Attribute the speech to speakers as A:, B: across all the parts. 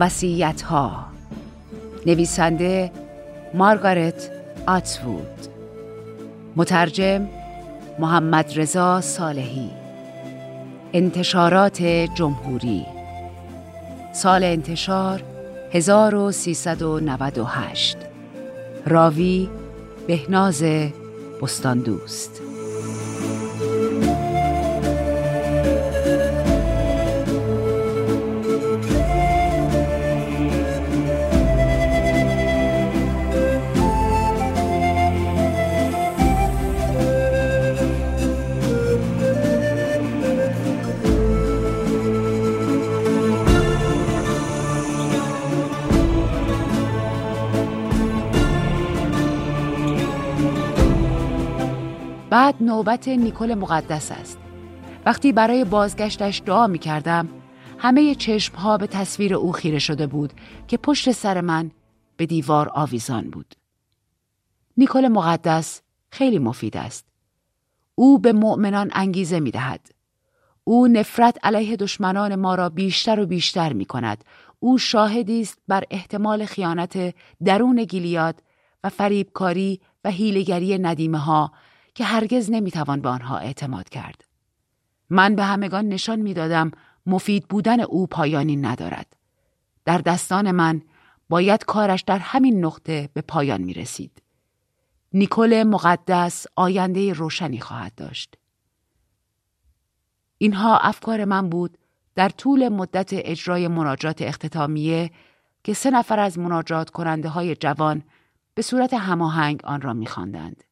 A: وسیعت ها نویسنده مارگارت آتوود مترجم محمد رضا صالحی. انتشارات جمهوری. سال انتشار 1398 راوی بهناز بستاندوست. نوبت نیکل مقدس است. وقتی برای بازگشتش دعا می کردم همه چشم ها به تصویر او خیره شده بود که پشت سر من به دیوار آویزان بود. نیکل مقدس خیلی مفید است. او به مؤمنان انگیزه می دهد. او نفرت علیه دشمنان ما را بیشتر و بیشتر می کند. او شاهدی است بر احتمال خیانت درون گیلیاد و فریبکاری و هیلگری ندیمه ها که هرگز نمی‌توان به آنها اعتماد کرد. من به همگان نشان می‌دادم مفید بودن او پایانی ندارد. در دستان من باید کارش در همین نقطه به پایان می رسید. نیکل مقدس آینده روشنی خواهد داشت. اینها افکار من بود در طول مدت اجرای مناجات اختتامیه که سه نفر از مناجات کننده های جوان به صورت هماهنگ آن را می‌خواندند.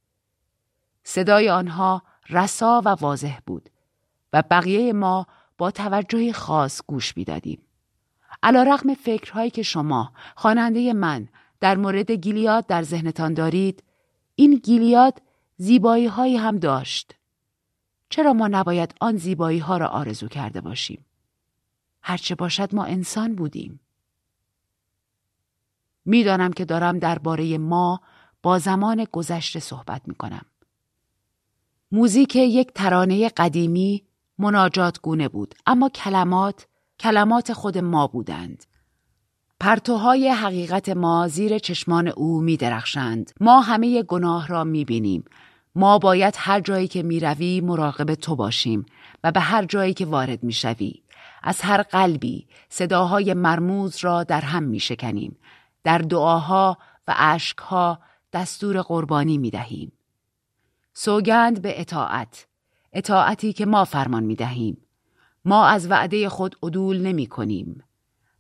A: صدای آنها رسا و واضح بود و بقیه ما با توجه خاص گوش می‌دادیم. علا رقم فکرهایی که شما خواننده من در مورد گیلیاد در ذهنتان دارید این گیلیاد زیبایی هایی هم داشت. چرا ما نباید آن زیبایی ها را آرزو کرده باشیم؟ هرچه باشد ما انسان بودیم. می‌دانم که دارم درباره ما با زمان گذشته صحبت می کنم. موزیک یک ترانه قدیمی مناجات گونه بود اما کلمات کلمات خود ما بودند. پرتوهای حقیقت ما زیر چشمان او می درخشند. ما همه گناه را می بینیم. ما باید هر جایی که می روی مراقب تو باشیم و به هر جایی که وارد می شوی. از هر قلبی صداهای مرموز را در هم می شکنیم. در دعاها و عشقها دستور قربانی می دهیم. سوگند به اطاعت اطاعتی که ما فرمان می دهیم. ما از وعده خود عدول نمی کنیم.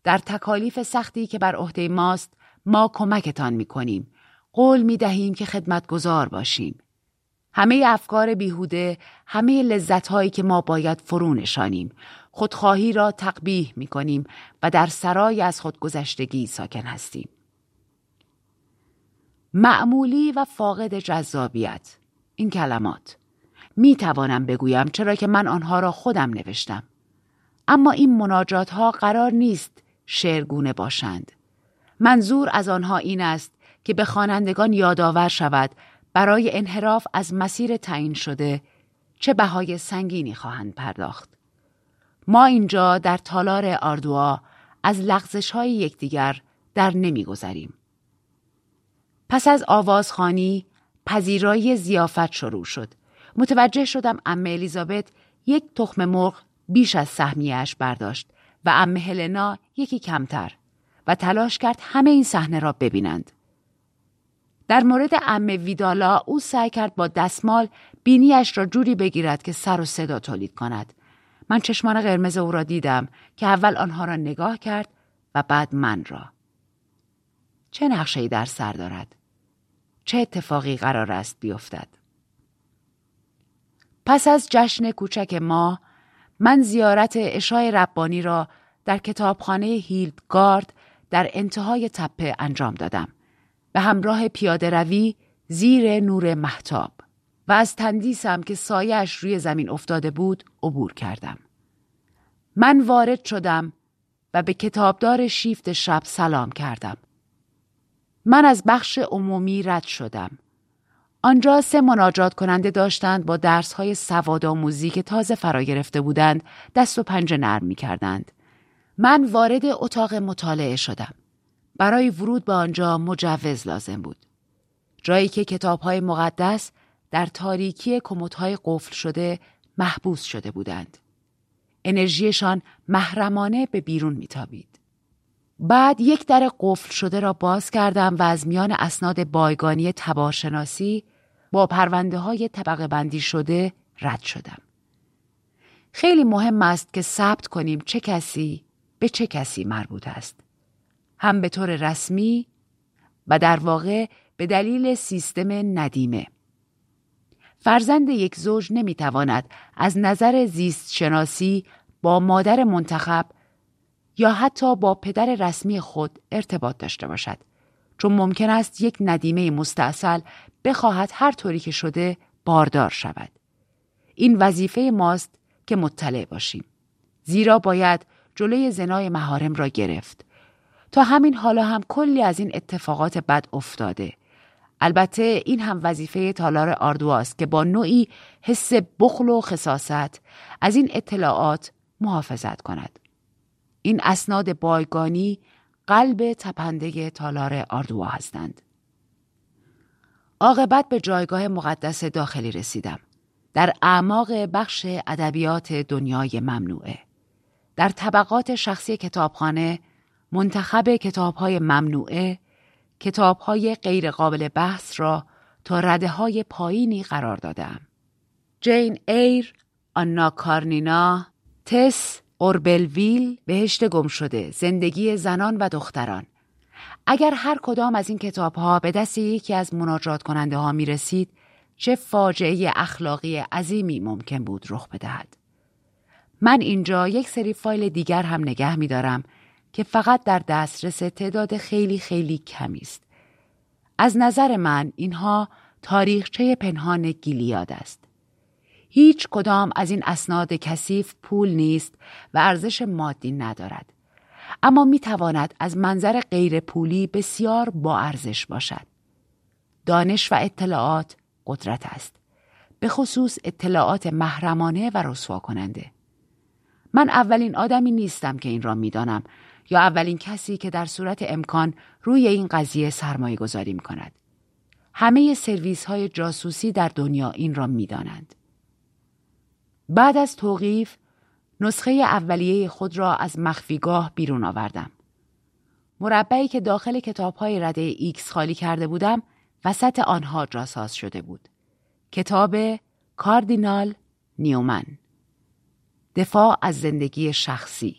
A: در تکالیف سختی که بر عهده ماست ما کمکتان می کنیم. قول می دهیم که خدمتگزار باشیم. همه افکار بیهوده، همه لذتهایی که ما باید فرو نشانیم. خودخواهی را تقبیح می کنیم و در سرای از خودگذشتگی ساکن هستیم. معمولی و فاقد جذابیت این کلمات. می توانم بگویم چرا که من آنها را خودم نوشتم. اما این مناجات ها قرار نیست شعرگونه باشند. منظور از آنها این است که به خوانندگان یادآور شود برای انحراف از مسیر تعیین شده چه بهای سنگینی خواهند پرداخت. ما اینجا در تالار آردوا از لغزش های یکدیگر در نمیگذریم. پس از آوازخانی پذیرایی زیافت شروع شد. متوجه شدم ام الیزابت یک تخم مرغ بیش از سهمیهش برداشت و ام هلنا یکی کمتر و تلاش کرد همه این صحنه را ببینند. در مورد ام ویدالا او سعی کرد با دستمال بینیش را جوری بگیرد که سر و صدا تولید کند. من چشمان قرمز او را دیدم که اول آنها را نگاه کرد و بعد من را. چه نقشه‌ای در سر دارد؟ چه اتفاقی قرار است بیفتد؟ پس از جشن کوچک ما من زیارت اشای ربانی را در کتابخانه هیلدگارد در انتهای تپه انجام دادم. به همراه پیاده روی زیر نور محتاب و از تندیسم که سایش روی زمین افتاده بود عبور کردم. من وارد شدم و به کتابدار شیفت شب سلام کردم. من از بخش عمومی رد شدم. آنجا سه مناجات کننده داشتند با درس های سواد آموزی که تازه فرا گرفته بودند دست و پنجه نرم می کردند. من وارد اتاق مطالعه شدم. برای ورود به آنجا مجوز لازم بود. جایی که کتاب های مقدس در تاریکی کموتهای قفل شده محبوس شده بودند. انرژیشان محرمانه به بیرون میتابید. بعد یک در قفل شده را باز کردم و از میان اسناد بایگانی تبارشناسی با پرونده های طبقه بندی شده رد شدم. خیلی مهم است که ثبت کنیم چه کسی به چه کسی مربوط است. هم به طور رسمی و در واقع به دلیل سیستم ندیمه. فرزند یک زوج نمی‌تواند از نظر زیست شناسی با مادر منتخب یا حتی با پدر رسمی خود ارتباط داشته باشد. چون ممکن است یک ندیمه مستاصل بخواهد هر طوری که شده باردار شود. این وظیفه ماست که مطلع باشیم. زیرا باید جلوی زنای مهارم را گرفت. تا همین حالا هم کلی از این اتفاقات بد افتاده. البته این هم وظیفه تالار آردواست که با نوعی حس بخل و خصاست از این اطلاعات محافظت کند. این اسناد بایگانی قلب تپنده تالار آردوا هستند. عاقبت به جایگاه مقدس داخلی رسیدم. در اعماق بخش ادبیات دنیای ممنوعه. در طبقات شخصی کتابخانه منتخب کتابهای ممنوعه کتابهای غیرقابل بحث را تا رده های پایینی قرار دادم. جین ایر، آنا کارنینا، تس اوربلویل بهشت گم شده زندگی زنان و دختران اگر هر کدام از این کتاب ها به دست یکی از مناجات کننده ها می رسید چه فاجعه اخلاقی عظیمی ممکن بود رخ بدهد. من اینجا یک سری فایل دیگر هم نگه می دارم که فقط در دسترس تعداد خیلی خیلی کمی است. از نظر من اینها تاریخچه پنهان گیلیاد است. هیچ کدام از این اسناد کثیف پول نیست و ارزش مادی ندارد. اما می تواند از منظر غیر پولی بسیار با ارزش باشد. دانش و اطلاعات قدرت است. به خصوص اطلاعات محرمانه و رسوا کننده. من اولین آدمی نیستم که این را می‌دانم یا اولین کسی که در صورت امکان روی این قضیه سرمایه گذاری می کند. همه سرویس های جاسوسی در دنیا این را می دانند. بعد از توقیف نسخه اولیه خود را از مخفیگاه بیرون آوردم. مربعی که داخل کتاب های رده ایکس خالی کرده بودم وسط آنها جاساز شده بود. کتاب کاردینال نیومن دفاع از زندگی شخصی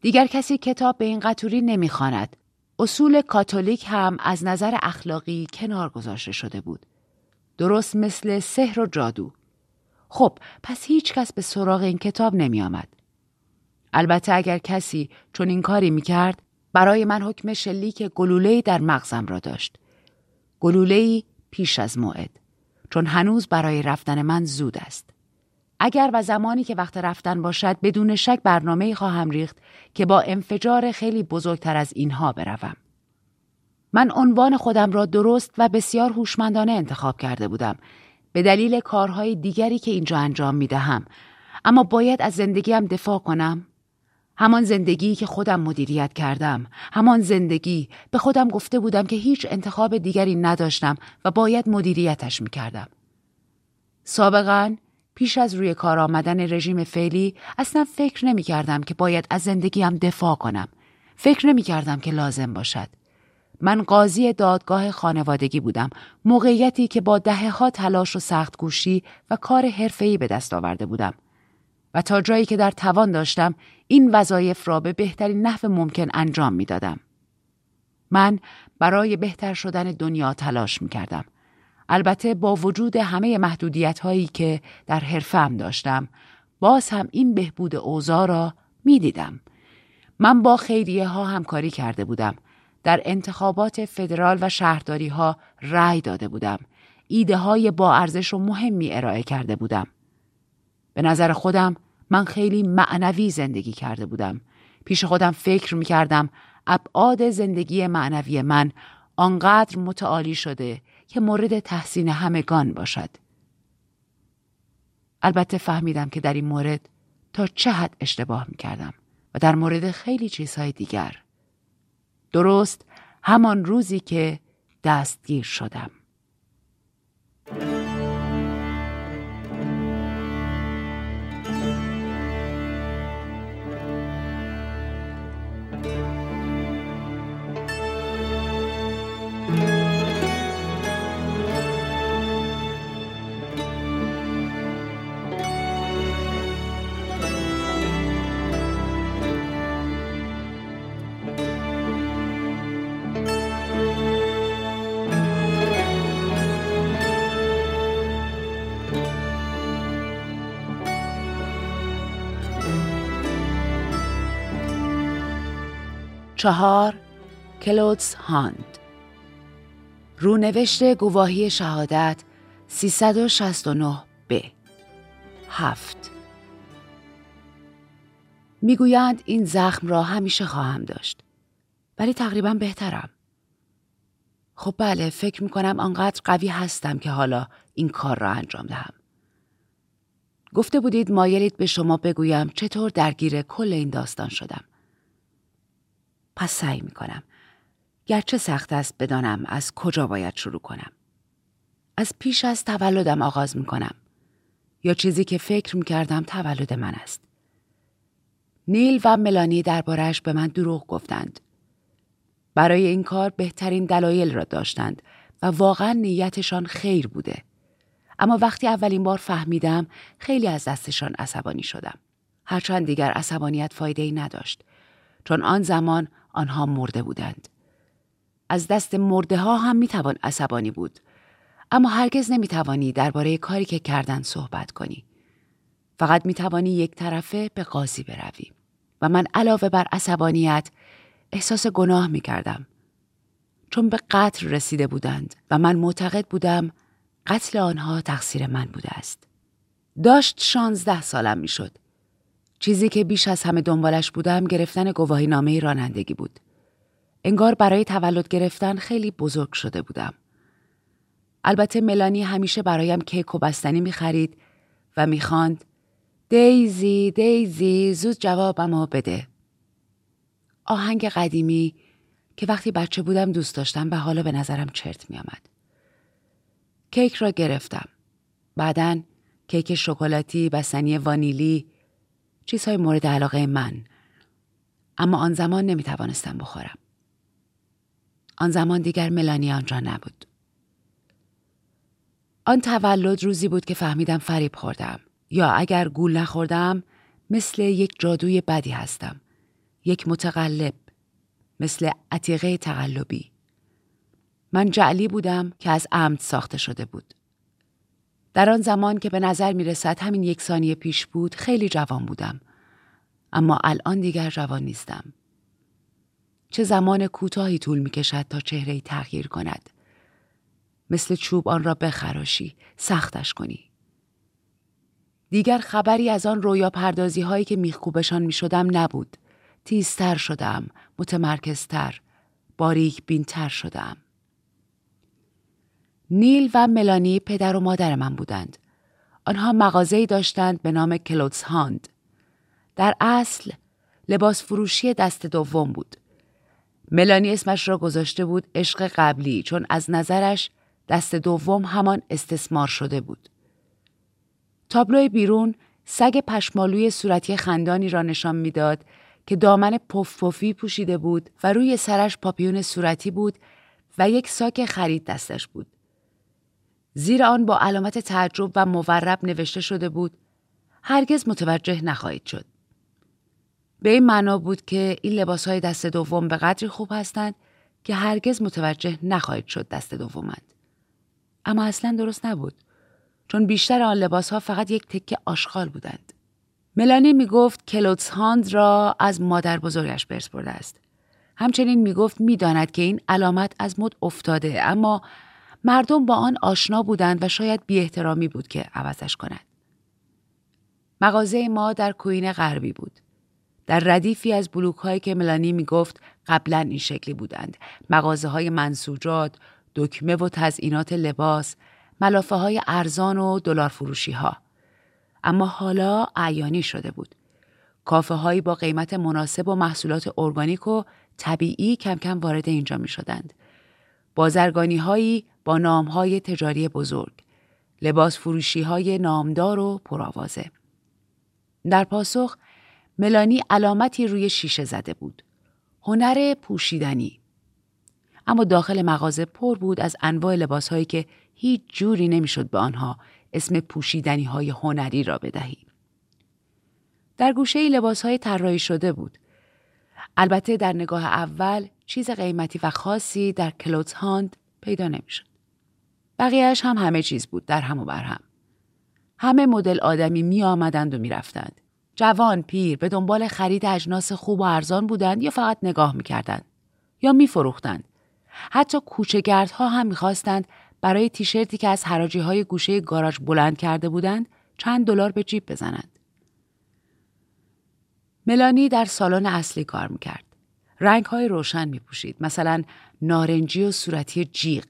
A: دیگر کسی کتاب به این قطوری نمی‌خواند. اصول کاتولیک هم از نظر اخلاقی کنار گذاشته شده بود. درست مثل سحر و جادو. خب پس هیچ کس به سراغ این کتاب نمی آمد. البته اگر کسی چون این کاری می کرد برای من حکم شلیک گلولهی در مغزم را داشت. گلولهی پیش از موعد. چون هنوز برای رفتن من زود است. اگر و زمانی که وقت رفتن باشد بدون شک برنامه خواهم ریخت که با انفجار خیلی بزرگتر از اینها بروم. من عنوان خودم را درست و بسیار هوشمندانه انتخاب کرده بودم به دلیل کارهای دیگری که اینجا انجام می دهم. اما باید از زندگیم دفاع کنم. همان زندگی که خودم مدیریت کردم. همان زندگی. به خودم گفته بودم که هیچ انتخاب دیگری نداشتم و باید مدیریتش می‌کردم. سابقا پیش از روی کار آمدن رژیم فعلی اصلا فکر نمی کردم که باید از زندگیم دفاع کنم. فکر نمی کردم که لازم باشد. من قاضی دادگاه خانوادگی بودم موقعیتی که با دهه ها تلاش و سخت گوشی و کار حرفه‌ای به دست آورده بودم و تا جایی که در توان داشتم این وظایف را به بهترین نحو ممکن انجام می دادم. من برای بهتر شدن دنیا تلاش می کردم. البته با وجود همه محدودیت هایی که در حرفم داشتم باز هم این بهبود اوضاع را می دیدم. من با خیریه ها همکاری کرده بودم. در انتخابات فدرال و شهرداری ها رأی داده بودم. ایده های با ارزش و مهمی ارائه کرده بودم. به نظر خودم من خیلی معنوی زندگی کرده بودم. پیش خودم فکر می کردم ابعاد زندگی معنوی من آنقدر متعالی شده که مورد تحسین همگان باشد. البته فهمیدم که در این مورد تا چه حد اشتباه می کردم و در مورد خیلی چیزهای دیگر. درست همان روزی که دستگیر شدم. چهار کلودز هاند. رونوشت گواهی شهادت 369 ب هفت. می‌گویند این زخم را همیشه خواهم داشت ولی تقریبا بهترم. خب بله فکر می‌کنم آنقدر قوی هستم که حالا این کار را انجام دهم. گفته بودید مایلید به شما بگویم چطور درگیر کل این داستان شدم. پس سعی می کنم. گرچه سخت است بدانم از کجا باید شروع کنم. از پیش از تولدم آغاز می کنم. یا چیزی که فکر می کردم تولد من است. نیل و ملانی دربارش به من دروغ گفتند. برای این کار بهترین دلایل را داشتند و واقعا نیتشان خیر بوده. اما وقتی اولین بار فهمیدم خیلی از دستشان عصبانی شدم. هرچند دیگر عصبانیت فایده ای نداشت. چون آن زمان آنها مرده بودند. از دست مرده ها هم می توان عصبانی بود. اما هرگز نمی توانی درباره کاری که کردن صحبت کنی. فقط می توانی یک طرفه به قاضی بروی. و من علاوه بر عصبانیت احساس گناه می کردم. چون به قتل رسیده بودند و من معتقد بودم قتل آنها تقصیر من بوده است. داشت شانزده سالم می شد. چیزی که بیش از همه دنبالش بودم گرفتن گواهی نامه رانندگی بود. انگار برای تولد گرفتن خیلی بزرگ شده بودم. البته ملانی همیشه برایم کیک و بستنی می خرید و می خاند دیزی دیزی زود جوابمو بده. آهنگ قدیمی که وقتی بچه بودم دوست داشتم و حالا به نظرم چرت می آمد. کیک را گرفتم. بعدا کیک شکلاتی، بستنی وانیلی، چیزهای مورد علاقه من اما آن زمان نمی توانستم بخورم. آن زمان دیگر ملانی آنجا نبود. آن تولد روزی بود که فهمیدم فریب خوردم یا اگر گول نخوردم مثل یک جادوی بدی هستم. یک متقلب مثل عتیقه تقلبی. من جعلی بودم که از عمد ساخته شده بود. در آن زمان که به نظر می رسد همین یک ثانیه پیش بود خیلی جوان بودم. اما الان دیگر جوان نیستم. چه زمان کوتاهی طول می کشد تا چهره تغییر کند. مثل چوب آن را بخراشی، سختش کنی. دیگر خبری از آن رویا پردازی هایی که میخکوبشان می شدم نبود. تیزتر شدم، متمرکزتر، باریک بینتر شدم. نیل و ملانی پدر و مادر من بودند. آنها مغازه‌ای داشتند به نام کلوتس هاند. در اصل لباس فروشی دست دوم بود. ملانی اسمش را گذاشته بود عشق قبلی چون از نظرش دست دوم همان استثمار شده بود. تابلوی بیرون سگ پشمالوی صورتی خندانی را نشان می‌داد که دامن پف پفی پوشیده بود و روی سرش پاپیون صورتی بود و یک ساک خرید دستش بود. زیر آن با علامت تعجب و مورب نوشته شده بود هرگز متوجه نخواهید شد. به این معنا بود که این لباس های دست دوم به قدری خوب هستند که هرگز متوجه نخواهید شد دست دومند. اما اصلا درست نبود چون بیشتر آن لباس ها فقط یک تکه آشغال بودند. ملانی می گفت کلوتس هاند را از مادر بزرگش برس برده است. همچنین می گفت می داند که این علامت از مد افتاده اما مردم با آن آشنا بودند و شاید بی احترامی بود که عوضش کند. مغازه ما در کوین غربی بود. در ردیفی از بلوک هایی که ملانی می گفت قبلا این شکلی بودند. مغازه های منسوجات، دکمه و تزئینات لباس، ملافه های ارزان و دلار فروشی ها. اما حالا عیانی شده بود. کافه هایی با قیمت مناسب و محصولات ارگانیک و طبیعی کم کم وارد اینجا می شدند. بازرگانی هایی با نام های تجاری بزرگ. لباس فروشی های نامدار و پرآوازه. در پاسخ ملانی علامتی روی شیشه زده بود. هنر پوشیدنی. اما داخل مغازه پر بود از انواع لباس هایی که هیچ جوری نمی‌شد به آنها اسم پوشیدنی های هنری را بدهی. در گوشه لباس های طراحی شده بود. البته در نگاه اول چیز قیمتی و خاصی در کلوتس هاند پیدا نمی‌شد. بقیهش هم همه چیز بود در هم و بر هم. همه مدل آدمی می آمدند و می رفتند. جوان پیر به دنبال خرید اجناس خوب و ارزان بودند یا فقط نگاه می کردند. یا می فروختند. حتی کوچهگردها هم می‌خواستند برای تیشرتی که از حراجی های گوشه گاراژ بلند کرده بودند چند دلار به جیب بزنند. ملانی در سالن اصلی کار می‌کرد. رنگ های روشن می پوشید. مثلا نارنجی و صورتی جیغ.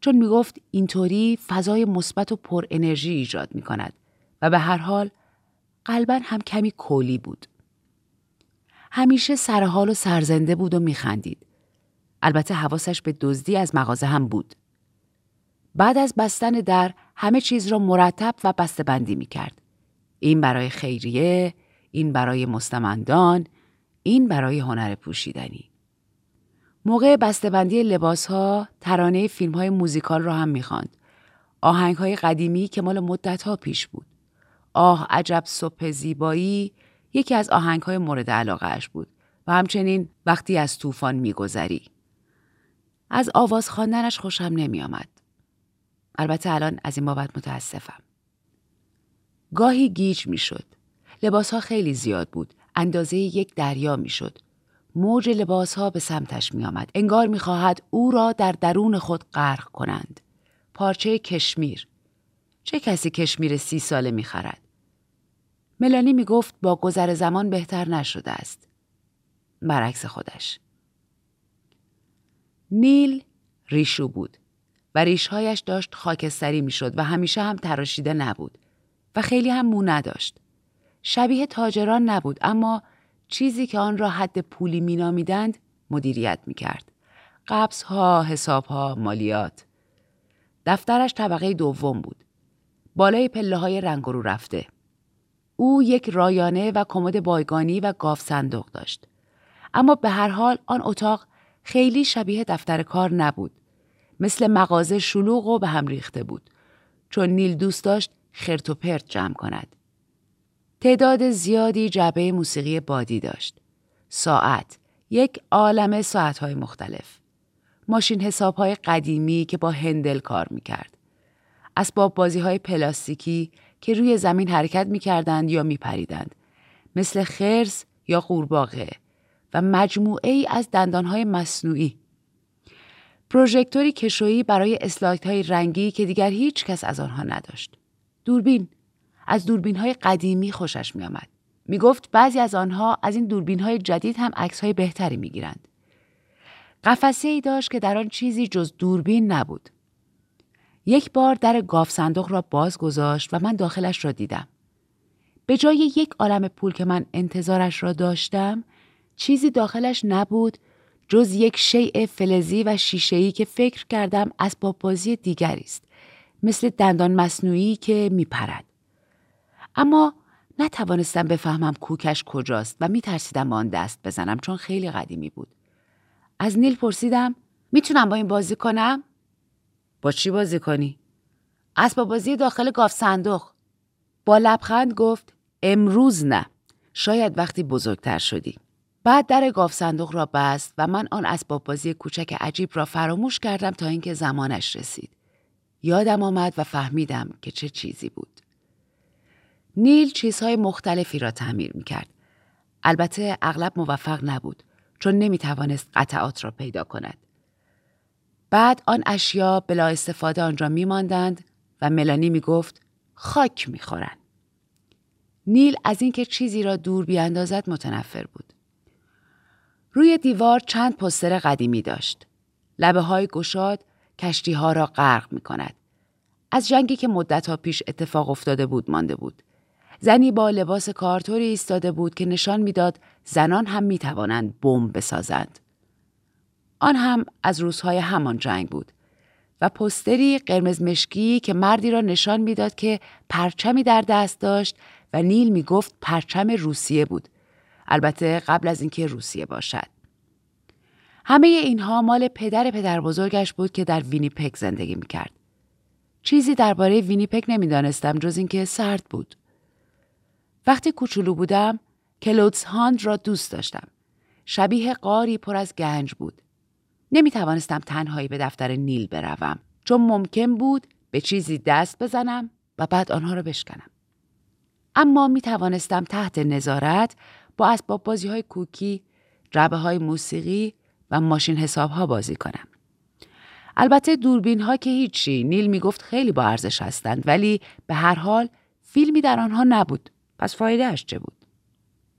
A: چون می گفت اینطوری فضای مثبت و پر انرژی ایجاد می کند و به هر حال قلبا هم کمی کولی بود. همیشه سرحال و سرزنده بود و میخندید. البته حواسش به دزدی از مغازه هم بود. بعد از بستن در همه چیز را مرتب و بسته بندی می کرد. این برای خیریه، این برای مستمندان، این برای هنر پوشیدنی. موقع بسته‌بندی لباس ها ترانه فیلم های موزیکال را هم می‌خواند. آهنگ های قدیمی که مال مدت ها پیش بود. آه عجب صبح زیبایی یکی از آهنگ های مورد علاقه بود و همچنین وقتی از طوفان میگذری. از آواز خواندنش خوشم نمی آمد. البته الان از این بابت متاسفم. گاهی گیج می شد. لباس ها خیلی زیاد بود. اندازه یک دریا می شد. موج لباس ها به سمتش می آمد. انگار می خواهد او را در درون خود غرق کنند. پارچه کشمیر. چه کسی کشمیر سی ساله می خرد؟ ملانی می گفت با گذر زمان بهتر نشده است. برعکس خودش. نیل ریشو بود و ریشهایش داشت خاکستری می‌شد و همیشه هم تراشیده نبود و خیلی هم مو نداشت. شبیه تاجران نبود اما چیزی که آن را حد پولی مینامیدند مدیریت می‌کرد. قبض ها، حساب ها، مالیات. دفترش طبقه دوم بود. بالای پله های رنگ رو رفته. او یک رایانه و کمد بایگانی و گاف صندوق داشت. اما به هر حال آن اتاق خیلی شبیه دفتر کار نبود. مثل مغازه شلوغ و به هم ریخته بود. چون نیل دوست داشت خرت و پرت جمع کند. تعداد زیادی جعبه موسیقی بادی داشت. ساعت، یک عالم ساعتهای مختلف. ماشین حساب های قدیمی که با هندل کار می‌کرد. اسباب بازی های پلاستیکی که روی زمین حرکت می‌کردند یا میپریدند. مثل خرس یا قورباغه و مجموعه ای از دندانهای مصنوعی. پروژکتوری کشویی برای اسلایت های رنگی که دیگر هیچ کس از آنها نداشت. دوربین از دوربین های قدیمی خوشش می آمد. می گفت بعضی از آنها از این دوربین های جدید هم عکس های بهتری می گیرند. قفسه ای داشت که در آن چیزی جز دوربین نبود. یک بار در گاف صندوق را باز گذاشت و من داخلش را دیدم. به جای یک عالم پول که من انتظارش را داشتم چیزی داخلش نبود جز یک شیء فلزی و شیشه‌ای که فکر کردم اسباب بازی دیگری است مثل دندان مصنوعی که میپرد اما نتوانستم بفهمم کوکش کجاست و میترسیدم با آن دست بزنم چون خیلی قدیمی بود. از نیل پرسیدم می‌تونم با این بازی کنم؟ با چی بازی کنی؟ اسباب بازی داخل گاف صندوق. با لبخند گفت امروز نه. شاید وقتی بزرگتر شدی. بعد در گاف صندوق را بست و من آن اسباب بازی کوچک عجیب را فراموش کردم تا اینکه زمانش رسید. یادم آمد و فهمیدم که چه چیزی بود. نیل چیزهای مختلفی را تعمیر می کرد. البته اغلب موفق نبود چون نمی توانست قطعات را پیدا کند. بعد آن اشیا بلا استفاده آنجا می ماندند و ملانی می گفت خاک می خورن. نیل از اینکه چیزی را دور بیاندازد متنفر بود. روی دیوار چند پستر قدیمی داشت. لبه های گشاد کشتی ها را غرق می کند. از جنگی که مدت ها پیش اتفاق افتاده بود مانده بود. زنی با لباس کارتوری ایستاده بود که نشان می‌داد زنان هم می توانند بمب بسازند. آن هم از روزهای همان جنگ بود و پوستری قرمز مشکی که مردی را نشان می‌داد که پرچمی در دست داشت و نیل می گفت پرچم روسیه بود. البته قبل از اینکه روسیه باشد. همه اینها مال پدر پدر بزرگش بود که در وینیپک زندگی می کرد. چیزی درباره وینیپک نمی‌دانستم جز اینکه سرد بود. وقتی کوچولو بودم Clothes Hound را دوست داشتم. شبیه غاری پر از گنج بود. نمی توانستم تنهایی به دفتر نیل بروم چون ممکن بود به چیزی دست بزنم و بعد آنها را بشکنم. اما می توانستم تحت نظارت با اسباب بازی های کوکی، جعبه های موسیقی و ماشین حساب ها بازی کنم. البته دوربین ها که هیچی نیل می گفت خیلی با ارزش هستند ولی به هر حال فیلمی در آنها نبود. پس فایدهش چه بود؟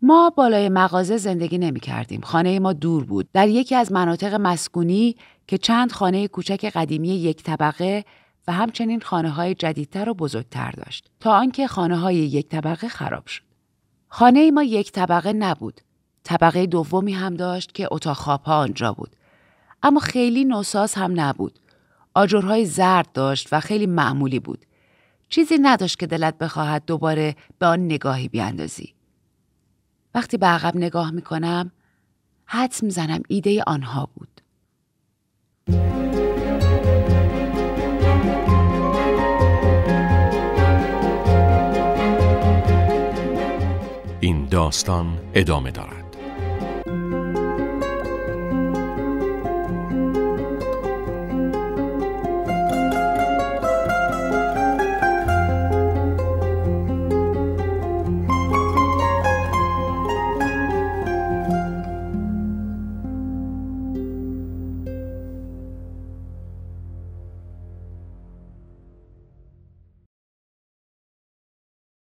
A: ما بالای مغازه زندگی نمی کردیم. خانه ما دور بود. در یکی از مناطق مسکونی که چند خانه کوچک قدیمی یک طبقه و همچنین خانه های جدیدتر و بزرگتر داشت تا آنکه خانه های یک طبقه خراب شد. خانه ما یک طبقه نبود. طبقه دومی هم داشت که اتاق خواب ها آنجا بود. اما خیلی نوساز هم نبود. آجرهای زرد داشت و خیلی معمولی بود. چیزی نداشت که دلت بخواهد دوباره به آن نگاهی بیاندازی. وقتی به عقب نگاه می کنم حدس می‌زنم ایده آنها بود.
B: این داستان ادامه دارد.